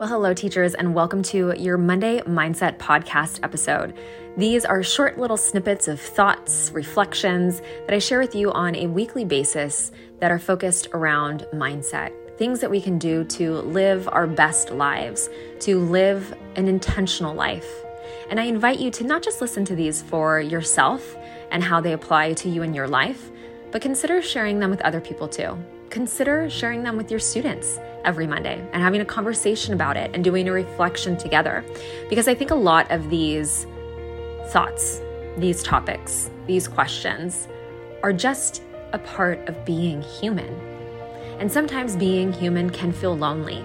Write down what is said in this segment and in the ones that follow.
Well, hello, teachers, and welcome to your Monday Mindset Podcast episode. These are short little snippets of thoughts, reflections that I share with you on a weekly basis that are focused around mindset. Things that we can do to live our best lives, to live an intentional life. And I invite you to not just listen to these for yourself and how they apply to you in your life, but consider sharing them with other people too. Consider sharing them with your students every Monday and having a conversation about it and doing a reflection together. Because I think a lot of these thoughts, these topics, these questions are just a part of being human. And sometimes being human can feel lonely.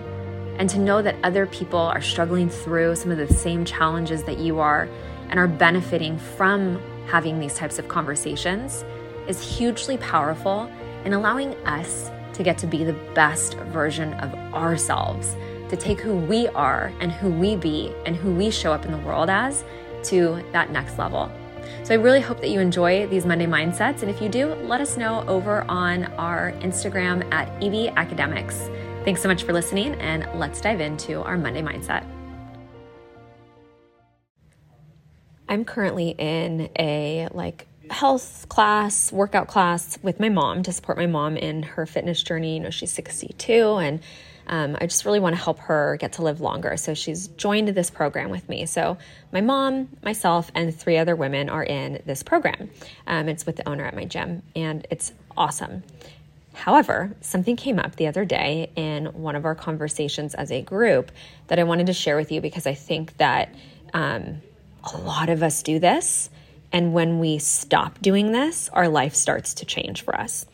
And to know that other people are struggling through some of the same challenges that you are and are benefiting from having these types of conversations is hugely powerful in allowing us to get to be the best version of ourselves, to take who we are and who we be and who we show up in the world as to that next level. So I really hope that you enjoy these Monday mindsets. And if you do, let us know over on our Instagram at EB Academics. Thanks so much for listening, and let's dive into our Monday mindset. I'm currently in a like health class, workout class with my mom to support my mom in her fitness journey. You know, she's 62 and um, I just really want to help her get to live longer. So she's joined this program with me. So my mom, myself, and three other women are in this program. Um, it's with the owner at my gym, and it's awesome. However, something came up the other day in one of our conversations as a group that I wanted to share with you because I think that um, a lot of us do this and when we stop doing this, our life starts to change for us.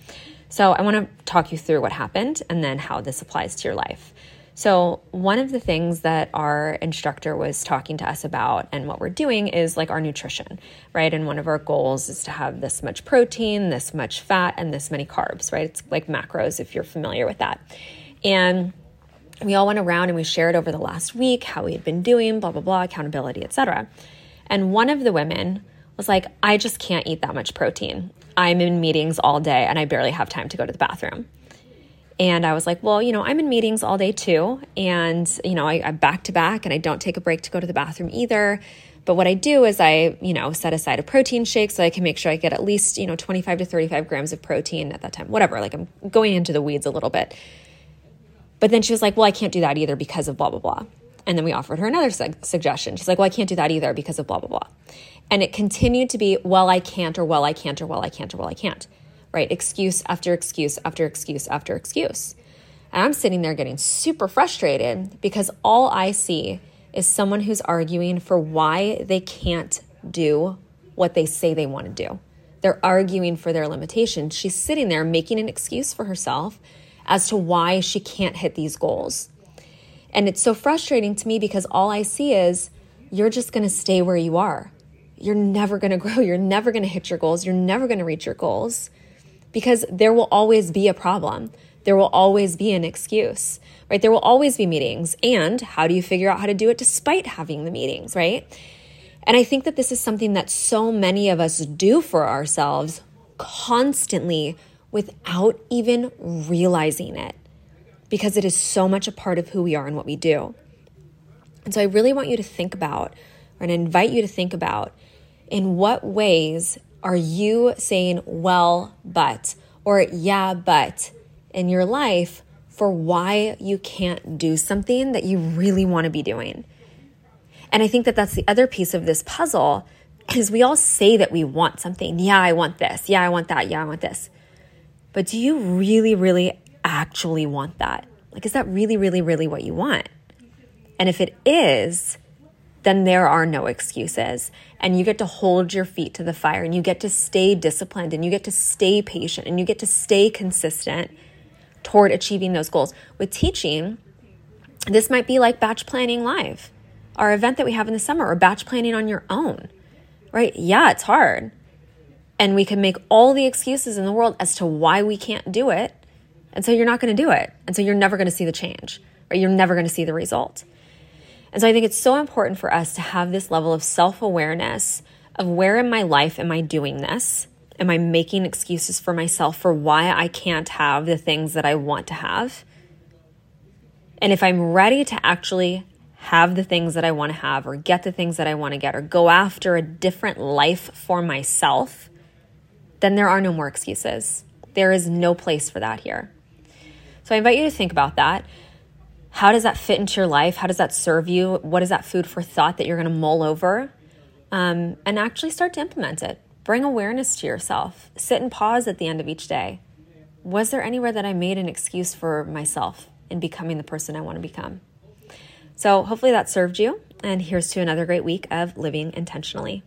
So, I want to talk you through what happened and then how this applies to your life. So, one of the things that our instructor was talking to us about and what we're doing is like our nutrition, right? And one of our goals is to have this much protein, this much fat, and this many carbs, right? It's like macros if you're familiar with that. And we all went around and we shared over the last week how we had been doing, blah, blah, blah, accountability, etc. And one of the women was like, I just can't eat that much protein. I'm in meetings all day and I barely have time to go to the bathroom. And I was like, well, you know, I'm in meetings all day too. And, you know, I, am back to back and I don't take a break to go to the bathroom either. But what I do is I, you know, set aside a protein shake so I can make sure I get at least, you know, 25 to 35 grams of protein at that time, whatever. Like I'm going into the weeds a little bit. But then she was like, well, I can't do that either because of blah, blah, blah. And then we offered her another su- suggestion. She's like, well, I can't do that either because of blah, blah, blah. And it continued to be, well, I can't, or well, I can't, or well, I can't, or well, I can't, right? Excuse after excuse after excuse after excuse. And I'm sitting there getting super frustrated because all I see is someone who's arguing for why they can't do what they say they want to do. They're arguing for their limitations. She's sitting there making an excuse for herself as to why she can't hit these goals. And it's so frustrating to me because all I see is you're just going to stay where you are you're never going to grow. You're never going to hit your goals. You're never going to reach your goals because there will always be a problem. There will always be an excuse, right? There will always be meetings. And how do you figure out how to do it despite having the meetings, right? And I think that this is something that so many of us do for ourselves constantly without even realizing it because it is so much a part of who we are and what we do. And so I really want you to think about, I invite you to think about in what ways are you saying, well, but, or yeah, but in your life for why you can't do something that you really want to be doing? And I think that that's the other piece of this puzzle is we all say that we want something. Yeah, I want this. Yeah, I want that. Yeah, I want this. But do you really, really actually want that? Like, is that really, really, really what you want? And if it is, then there are no excuses. And you get to hold your feet to the fire and you get to stay disciplined and you get to stay patient and you get to stay consistent toward achieving those goals. With teaching, this might be like batch planning live, our event that we have in the summer, or batch planning on your own, right? Yeah, it's hard. And we can make all the excuses in the world as to why we can't do it. And so you're not going to do it. And so you're never going to see the change, or you're never going to see the result. And so I think it's so important for us to have this level of self awareness of where in my life am I doing this? Am I making excuses for myself for why I can't have the things that I want to have? And if I'm ready to actually have the things that I want to have or get the things that I want to get or go after a different life for myself, then there are no more excuses. There is no place for that here. So I invite you to think about that. How does that fit into your life? How does that serve you? What is that food for thought that you're going to mull over? Um, and actually start to implement it. Bring awareness to yourself. Sit and pause at the end of each day. Was there anywhere that I made an excuse for myself in becoming the person I want to become? So, hopefully that served you. And here's to another great week of living intentionally.